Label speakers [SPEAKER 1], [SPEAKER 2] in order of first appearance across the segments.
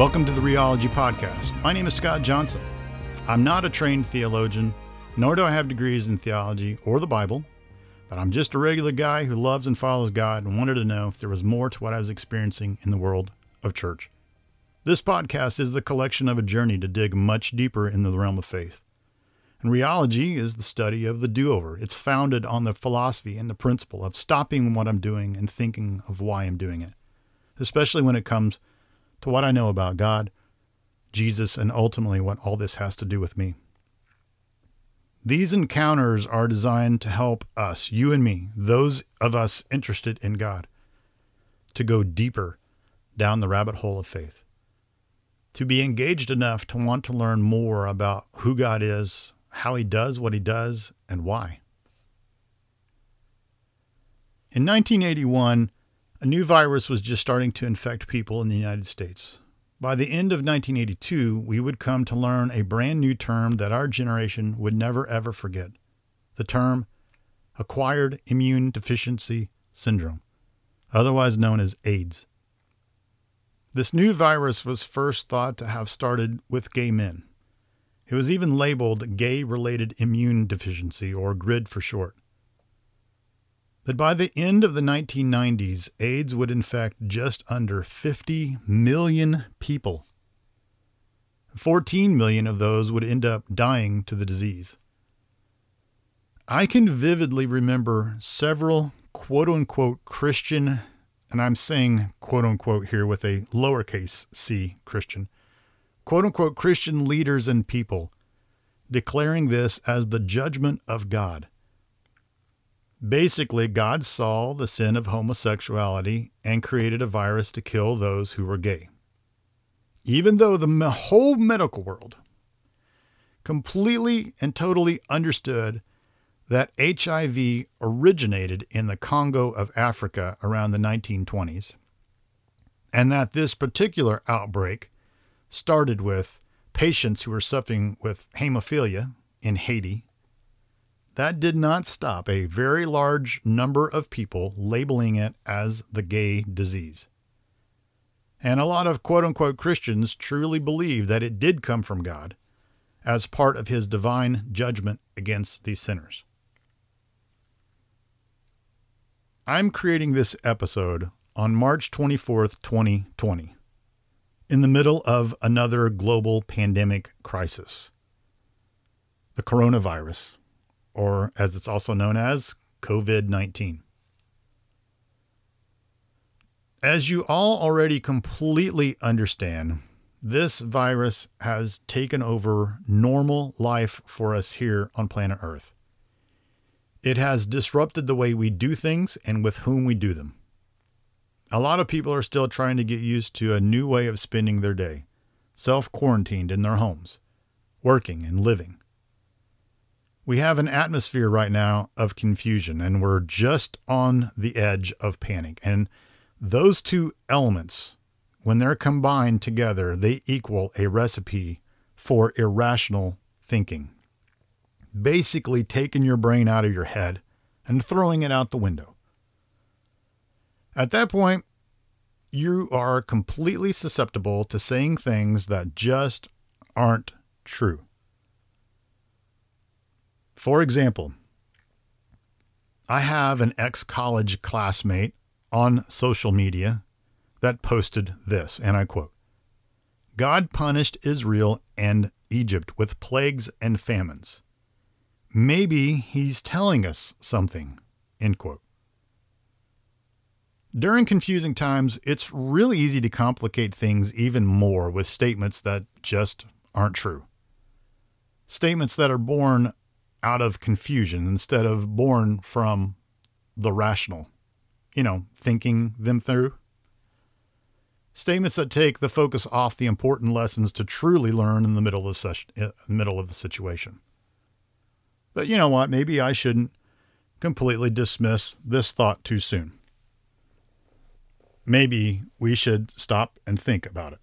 [SPEAKER 1] Welcome to the Rheology Podcast. My name is Scott Johnson. I'm not a trained theologian, nor do I have degrees in theology or the Bible, but I'm just a regular guy who loves and follows God and wanted to know if there was more to what I was experiencing in the world of church. This podcast is the collection of a journey to dig much deeper into the realm of faith. And rheology is the study of the do over. It's founded on the philosophy and the principle of stopping what I'm doing and thinking of why I'm doing it, especially when it comes to what I know about God, Jesus, and ultimately what all this has to do with me. These encounters are designed to help us, you and me, those of us interested in God, to go deeper down the rabbit hole of faith, to be engaged enough to want to learn more about who God is, how He does what He does, and why. In 1981, a new virus was just starting to infect people in the United States. By the end of 1982, we would come to learn a brand new term that our generation would never ever forget the term acquired immune deficiency syndrome, otherwise known as AIDS. This new virus was first thought to have started with gay men. It was even labeled gay related immune deficiency, or GRID for short that by the end of the 1990s, AIDS would infect just under 50 million people. 14 million of those would end up dying to the disease. I can vividly remember several quote unquote Christian, and I'm saying quote unquote here with a lowercase c Christian, quote unquote Christian leaders and people declaring this as the judgment of God. Basically, God saw the sin of homosexuality and created a virus to kill those who were gay. Even though the whole medical world completely and totally understood that HIV originated in the Congo of Africa around the 1920s, and that this particular outbreak started with patients who were suffering with hemophilia in Haiti that did not stop a very large number of people labeling it as the gay disease. And a lot of quote unquote Christians truly believe that it did come from God as part of his divine judgment against these sinners. I'm creating this episode on March 24th, 2020, in the middle of another global pandemic crisis the coronavirus or as it's also known as COVID 19. As you all already completely understand, this virus has taken over normal life for us here on planet Earth. It has disrupted the way we do things and with whom we do them. A lot of people are still trying to get used to a new way of spending their day, self quarantined in their homes, working and living we have an atmosphere right now of confusion and we're just on the edge of panic. And those two elements, when they're combined together, they equal a recipe for irrational thinking. Basically, taking your brain out of your head and throwing it out the window. At that point, you are completely susceptible to saying things that just aren't true. For example, I have an ex college classmate on social media that posted this, and I quote God punished Israel and Egypt with plagues and famines. Maybe he's telling us something. End quote. During confusing times, it's really easy to complicate things even more with statements that just aren't true. Statements that are born out of confusion instead of born from the rational, you know, thinking them through. Statements that take the focus off the important lessons to truly learn in the middle of the, session, uh, middle of the situation. But you know what? Maybe I shouldn't completely dismiss this thought too soon. Maybe we should stop and think about it.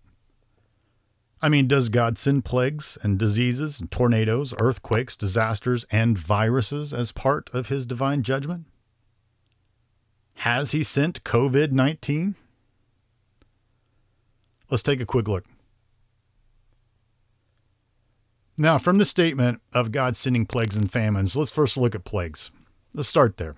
[SPEAKER 1] I mean, does God send plagues and diseases and tornadoes, earthquakes, disasters, and viruses as part of his divine judgment? Has he sent COVID 19? Let's take a quick look Now, from the statement of God sending plagues and famines, let's first look at plagues. Let's start there.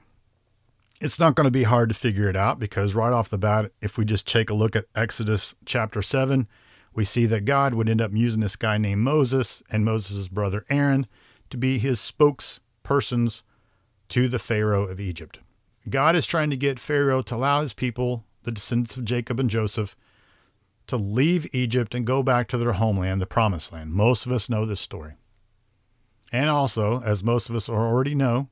[SPEAKER 1] It's not going to be hard to figure it out because right off the bat, if we just take a look at Exodus chapter 7, we see that God would end up using this guy named Moses and Moses' brother Aaron to be his spokespersons to the Pharaoh of Egypt. God is trying to get Pharaoh to allow his people, the descendants of Jacob and Joseph, to leave Egypt and go back to their homeland, the promised land. Most of us know this story. And also, as most of us already know,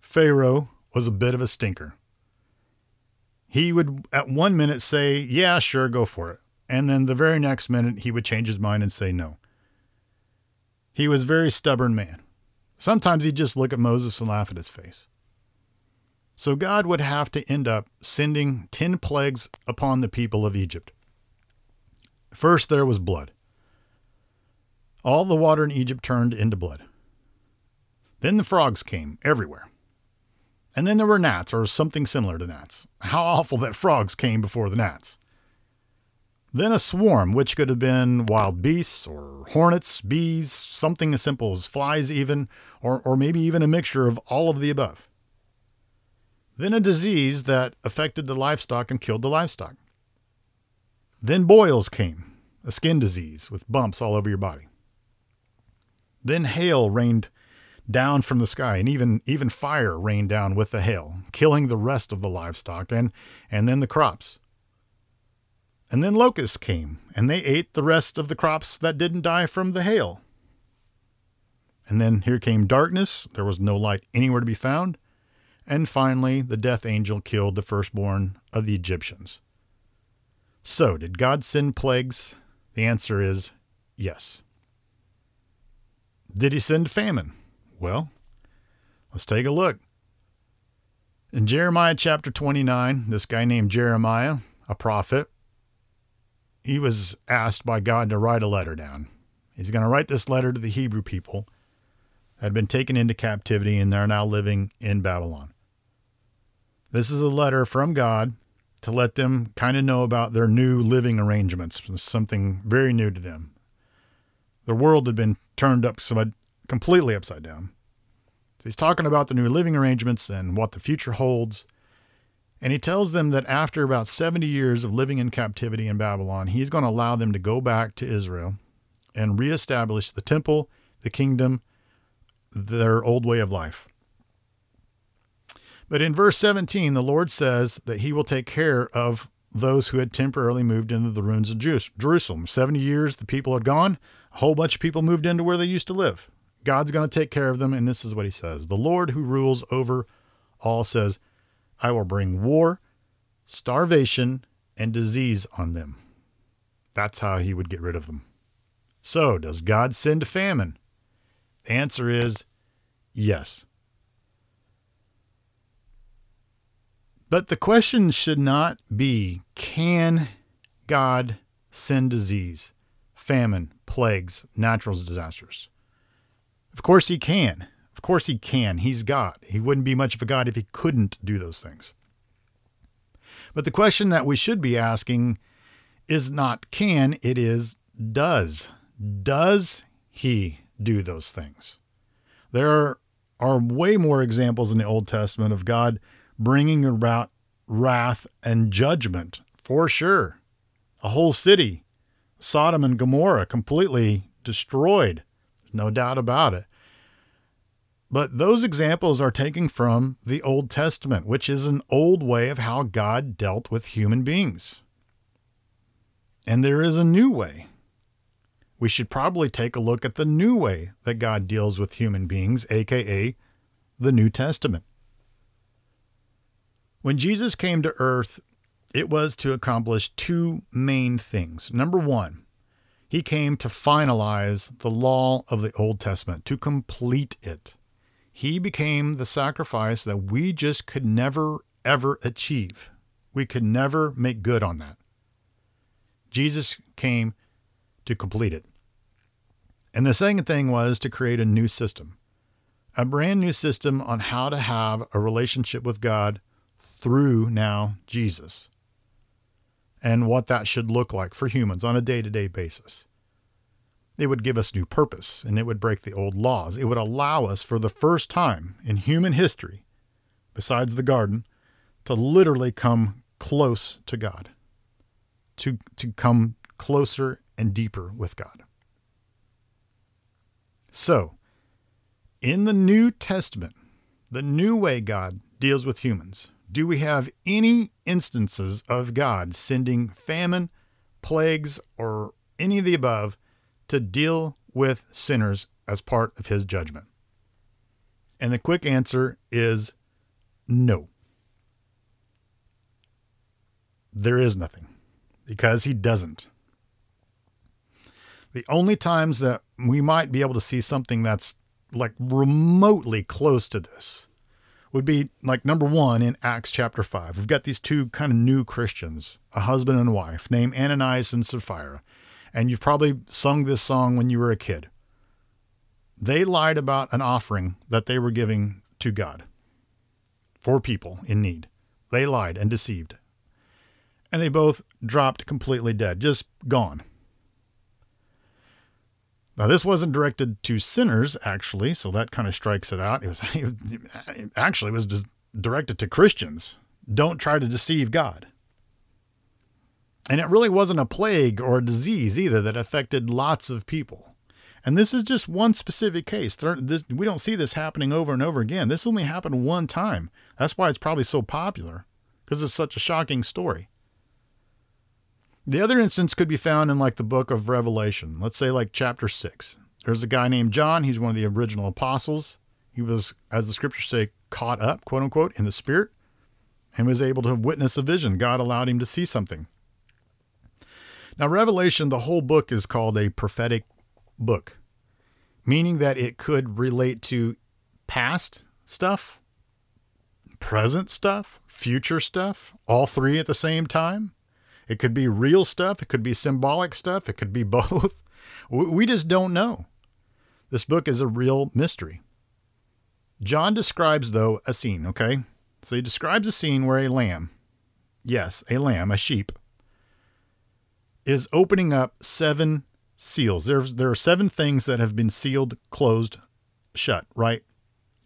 [SPEAKER 1] Pharaoh was a bit of a stinker. He would at one minute say, Yeah, sure, go for it. And then the very next minute, he would change his mind and say no. He was a very stubborn man. Sometimes he'd just look at Moses and laugh at his face. So God would have to end up sending 10 plagues upon the people of Egypt. First, there was blood. All the water in Egypt turned into blood. Then the frogs came everywhere. And then there were gnats, or something similar to gnats. How awful that frogs came before the gnats. Then a swarm, which could have been wild beasts or hornets, bees, something as simple as flies, even, or, or maybe even a mixture of all of the above. Then a disease that affected the livestock and killed the livestock. Then boils came, a skin disease with bumps all over your body. Then hail rained down from the sky, and even even fire rained down with the hail, killing the rest of the livestock and and then the crops. And then locusts came, and they ate the rest of the crops that didn't die from the hail. And then here came darkness, there was no light anywhere to be found. And finally, the death angel killed the firstborn of the Egyptians. So, did God send plagues? The answer is yes. Did he send famine? Well, let's take a look. In Jeremiah chapter 29, this guy named Jeremiah, a prophet, he was asked by God to write a letter down. He's going to write this letter to the Hebrew people that had been taken into captivity and they're now living in Babylon. This is a letter from God to let them kind of know about their new living arrangements, something very new to them. Their world had been turned up completely upside down. So he's talking about the new living arrangements and what the future holds. And he tells them that after about 70 years of living in captivity in Babylon, he's going to allow them to go back to Israel and reestablish the temple, the kingdom, their old way of life. But in verse 17, the Lord says that he will take care of those who had temporarily moved into the ruins of Jerusalem. 70 years the people had gone, a whole bunch of people moved into where they used to live. God's going to take care of them, and this is what he says The Lord who rules over all says, I will bring war, starvation, and disease on them. That's how he would get rid of them. So, does God send famine? The answer is yes. But the question should not be can God send disease, famine, plagues, natural disasters? Of course he can. Of course he can. He's God. He wouldn't be much of a God if he couldn't do those things. But the question that we should be asking is not can, it is does. Does he do those things? There are way more examples in the Old Testament of God bringing about wrath and judgment for sure. A whole city, Sodom and Gomorrah, completely destroyed. No doubt about it. But those examples are taken from the Old Testament, which is an old way of how God dealt with human beings. And there is a new way. We should probably take a look at the new way that God deals with human beings, aka the New Testament. When Jesus came to earth, it was to accomplish two main things. Number one, he came to finalize the law of the Old Testament, to complete it. He became the sacrifice that we just could never, ever achieve. We could never make good on that. Jesus came to complete it. And the second thing was to create a new system, a brand new system on how to have a relationship with God through now Jesus and what that should look like for humans on a day to day basis. It would give us new purpose and it would break the old laws. It would allow us, for the first time in human history, besides the garden, to literally come close to God, to, to come closer and deeper with God. So, in the New Testament, the new way God deals with humans, do we have any instances of God sending famine, plagues, or any of the above to deal with sinners as part of his judgment? And the quick answer is no. There is nothing because he doesn't. The only times that we might be able to see something that's like remotely close to this would be like number one in Acts chapter 5. We've got these two kind of new Christians, a husband and wife, named Ananias and Sapphira and you've probably sung this song when you were a kid. They lied about an offering that they were giving to God for people in need. They lied and deceived. And they both dropped completely dead, just gone. Now, this wasn't directed to sinners, actually, so that kind of strikes it out. It was it actually was just directed to Christians. Don't try to deceive God. And it really wasn't a plague or a disease either that affected lots of people. And this is just one specific case. we don't see this happening over and over again. This only happened one time. That's why it's probably so popular, because it's such a shocking story. The other instance could be found in like the book of Revelation. Let's say like chapter 6. There's a guy named John. He's one of the original apostles. He was, as the scriptures say, caught up, quote unquote, in the spirit and was able to witness a vision. God allowed him to see something. Now, Revelation, the whole book is called a prophetic book, meaning that it could relate to past stuff, present stuff, future stuff, all three at the same time. It could be real stuff, it could be symbolic stuff, it could be both. We just don't know. This book is a real mystery. John describes, though, a scene, okay? So he describes a scene where a lamb, yes, a lamb, a sheep, is opening up seven seals. There's there are seven things that have been sealed, closed, shut, right?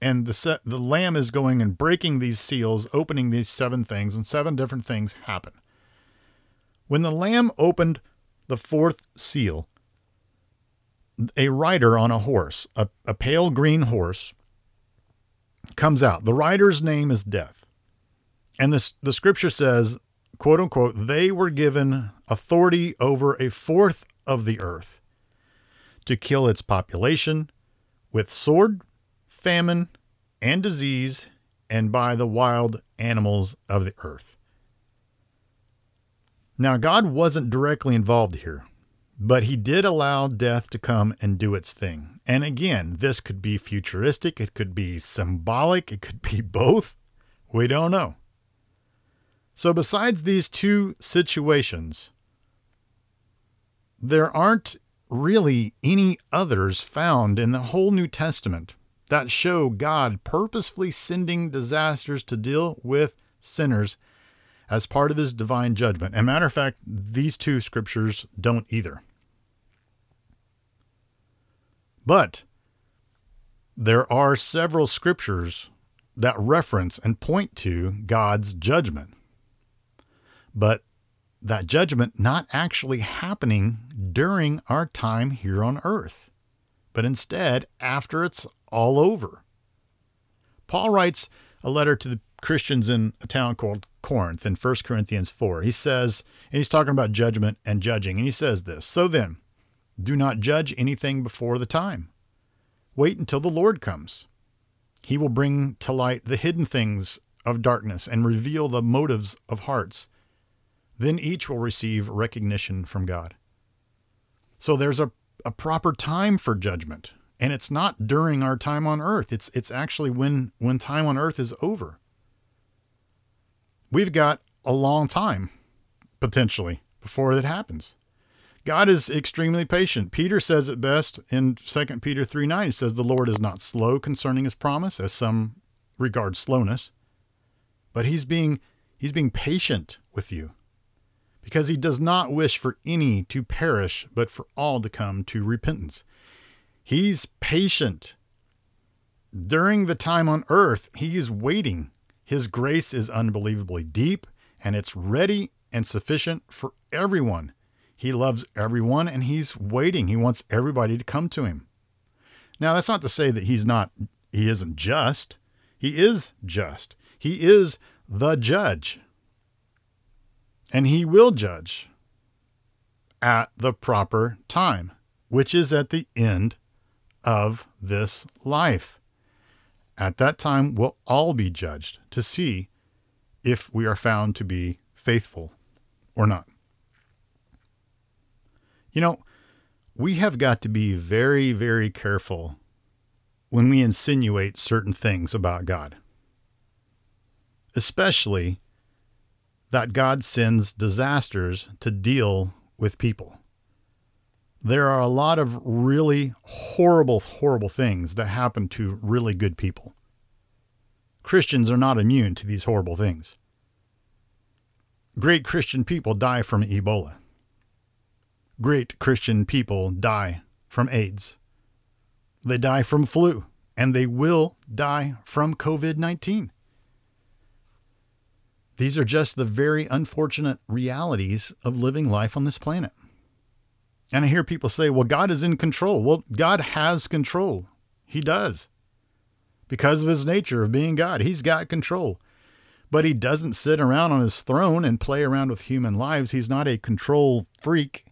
[SPEAKER 1] And the set, the lamb is going and breaking these seals, opening these seven things, and seven different things happen. When the lamb opened the fourth seal, a rider on a horse, a, a pale green horse, comes out. The rider's name is Death. And this, the scripture says quote unquote, they were given authority over a fourth of the earth to kill its population with sword, famine, and disease, and by the wild animals of the earth. Now, God wasn't directly involved here, but He did allow death to come and do its thing. And again, this could be futuristic, it could be symbolic, it could be both. We don't know. So, besides these two situations, there aren't really any others found in the whole New Testament that show God purposefully sending disasters to deal with sinners as part of his divine judgment. And matter of fact, these two scriptures don't either. But there are several scriptures that reference and point to God's judgment but that judgment not actually happening during our time here on earth, but instead after it's all over. Paul writes a letter to the Christians in a town called Corinth in 1 Corinthians 4. He says, and he's talking about judgment and judging, and he says this So then, do not judge anything before the time. Wait until the Lord comes. He will bring to light the hidden things of darkness and reveal the motives of hearts. Then each will receive recognition from God. So there's a, a proper time for judgment. And it's not during our time on earth. It's it's actually when when time on earth is over. We've got a long time, potentially, before it happens. God is extremely patient. Peter says it best in 2 Peter 3 9. He says, The Lord is not slow concerning his promise, as some regard slowness, but he's being he's being patient with you because he does not wish for any to perish, but for all to come to repentance. He's patient. During the time on earth, he is waiting. His grace is unbelievably deep, and it's ready and sufficient for everyone. He loves everyone, and he's waiting. He wants everybody to come to him. Now, that's not to say that he's not, he isn't just. He is just. He is the judge and he will judge at the proper time, which is at the end of this life. At that time, we'll all be judged to see if we are found to be faithful or not. You know, we have got to be very, very careful when we insinuate certain things about God, especially that God sends disasters to deal with people. There are a lot of really horrible, horrible things that happen to really good people. Christians are not immune to these horrible things. Great Christian people die from Ebola. Great Christian people die from AIDS. They die from flu, and they will die from COVID 19. These are just the very unfortunate realities of living life on this planet. And I hear people say, well, God is in control. Well, God has control. He does. Because of his nature of being God, he's got control. But he doesn't sit around on his throne and play around with human lives. He's not a control freak.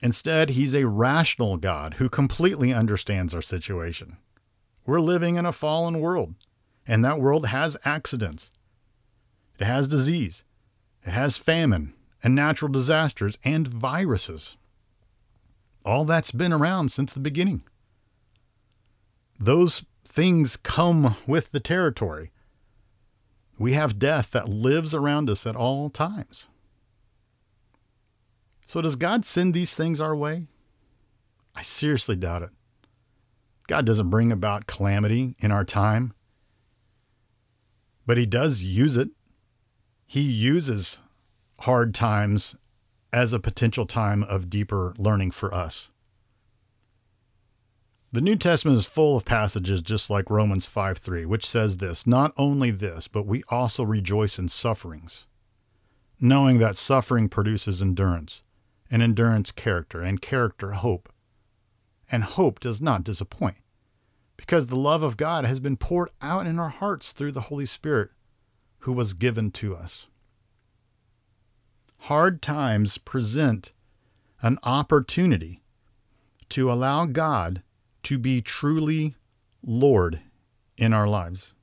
[SPEAKER 1] Instead, he's a rational God who completely understands our situation. We're living in a fallen world, and that world has accidents. It has disease, it has famine and natural disasters and viruses. All that's been around since the beginning. Those things come with the territory. We have death that lives around us at all times. So, does God send these things our way? I seriously doubt it. God doesn't bring about calamity in our time, but He does use it he uses hard times as a potential time of deeper learning for us. The New Testament is full of passages just like Romans 5 3, which says this Not only this, but we also rejoice in sufferings, knowing that suffering produces endurance, and endurance, character, and character, hope. And hope does not disappoint, because the love of God has been poured out in our hearts through the Holy Spirit who was given to us. Hard times present an opportunity to allow God to be truly Lord in our lives,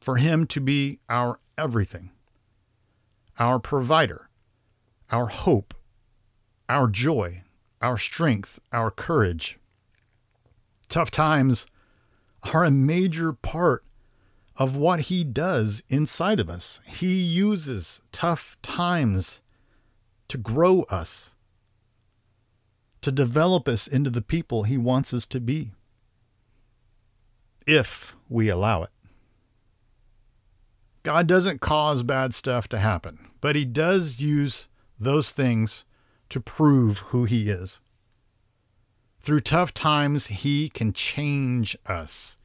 [SPEAKER 1] for Him to be our everything, our provider, our hope, our joy, our strength, our courage. Tough times are a major part of what he does inside of us. He uses tough times to grow us, to develop us into the people he wants us to be, if we allow it. God doesn't cause bad stuff to happen, but he does use those things to prove who he is. Through tough times, he can change us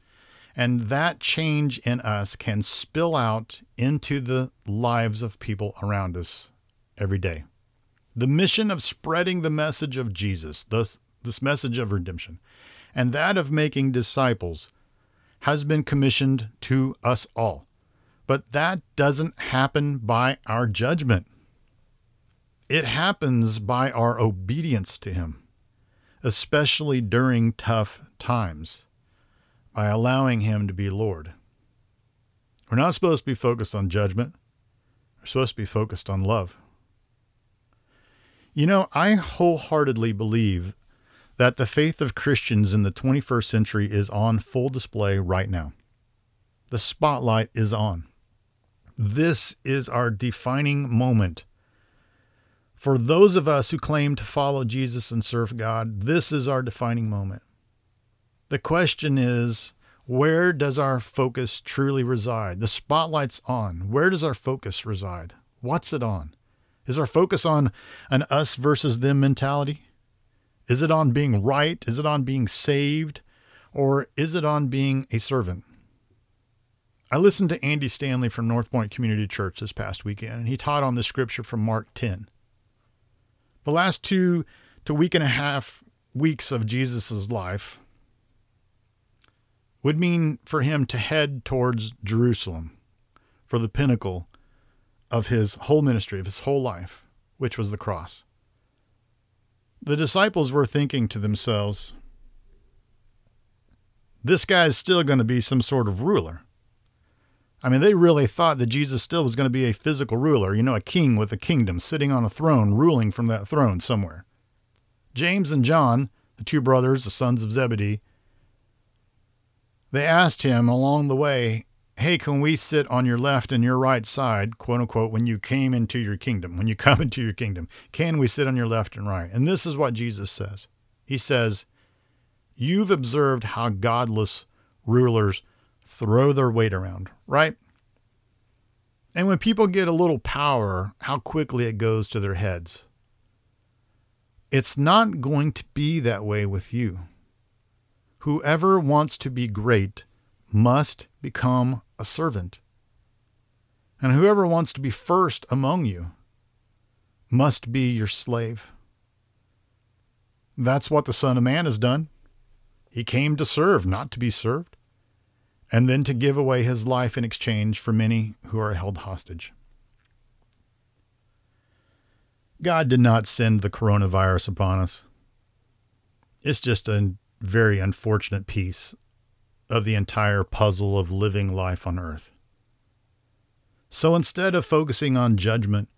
[SPEAKER 1] and that change in us can spill out into the lives of people around us every day. The mission of spreading the message of Jesus, this, this message of redemption, and that of making disciples has been commissioned to us all. But that doesn't happen by our judgment. It happens by our obedience to Him, especially during tough times by allowing Him to be Lord. We're not supposed to be focused on judgment, we're supposed to be focused on love. You know, I wholeheartedly believe that the faith of Christians in the 21st century is on full display right now. The spotlight is on. This is our defining moment. For those of us who claim to follow Jesus and serve God, this is our defining moment. The question is, where does our focus truly reside? The spotlight's on. Where does our focus reside? What's it on? Is our focus on an us versus them mentality? Is it on being right? Is it on being saved? Or is it on being a servant? I listened to Andy Stanley from North Point Community Church this past weekend, and he taught on the scripture from Mark 10. The last two to week and a half weeks of Jesus' life would mean for him to head towards Jerusalem for the pinnacle of his whole ministry, of his whole life, which was the cross. The disciples were thinking to themselves, this guy's still going to be some sort of ruler. I mean, they really thought that Jesus still was going to be a physical ruler, you know, a king with a kingdom, sitting on a throne, ruling from that throne somewhere. James and John, the two brothers, the sons of Zebedee, they asked him along the way, Hey, can we sit on your left and your right side, quote unquote, when you came into your kingdom, when you come into your kingdom? Can we sit on your left and right? And this is what Jesus says He says, You've observed how godless rulers throw their weight around, right? And when people get a little power, how quickly it goes to their heads. It's not going to be that way with you. Whoever wants to be great must become a servant. And whoever wants to be first among you must be your slave. That's what the Son of Man has done. He came to serve, not to be served, and then to give away his life in exchange for many who are held hostage. God did not send the coronavirus upon us. It's just a very unfortunate piece of the entire puzzle of living life on earth. So instead of focusing on judgment,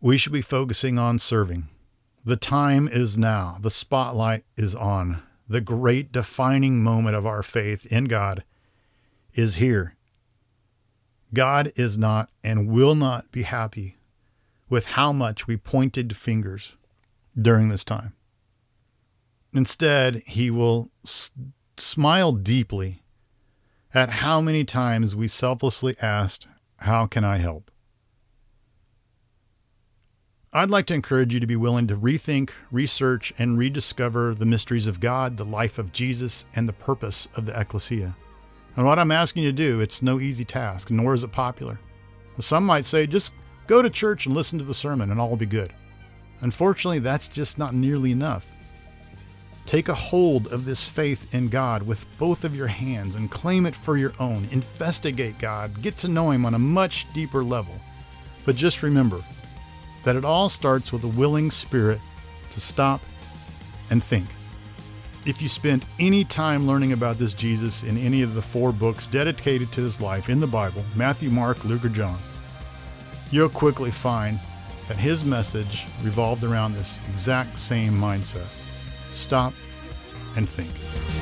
[SPEAKER 1] we should be focusing on serving. The time is now. The spotlight is on. The great defining moment of our faith in God is here. God is not and will not be happy with how much we pointed fingers during this time. Instead, he will smile deeply at how many times we selflessly asked, How can I help? I'd like to encourage you to be willing to rethink, research, and rediscover the mysteries of God, the life of Jesus, and the purpose of the ecclesia. And what I'm asking you to do, it's no easy task, nor is it popular. Some might say, just go to church and listen to the sermon and all will be good. Unfortunately, that's just not nearly enough. Take a hold of this faith in God with both of your hands and claim it for your own. Investigate God, get to know Him on a much deeper level. But just remember that it all starts with a willing spirit to stop and think. If you spend any time learning about this Jesus in any of the four books dedicated to his life in the Bible Matthew, Mark, Luke, or John you'll quickly find that his message revolved around this exact same mindset. Stop and think.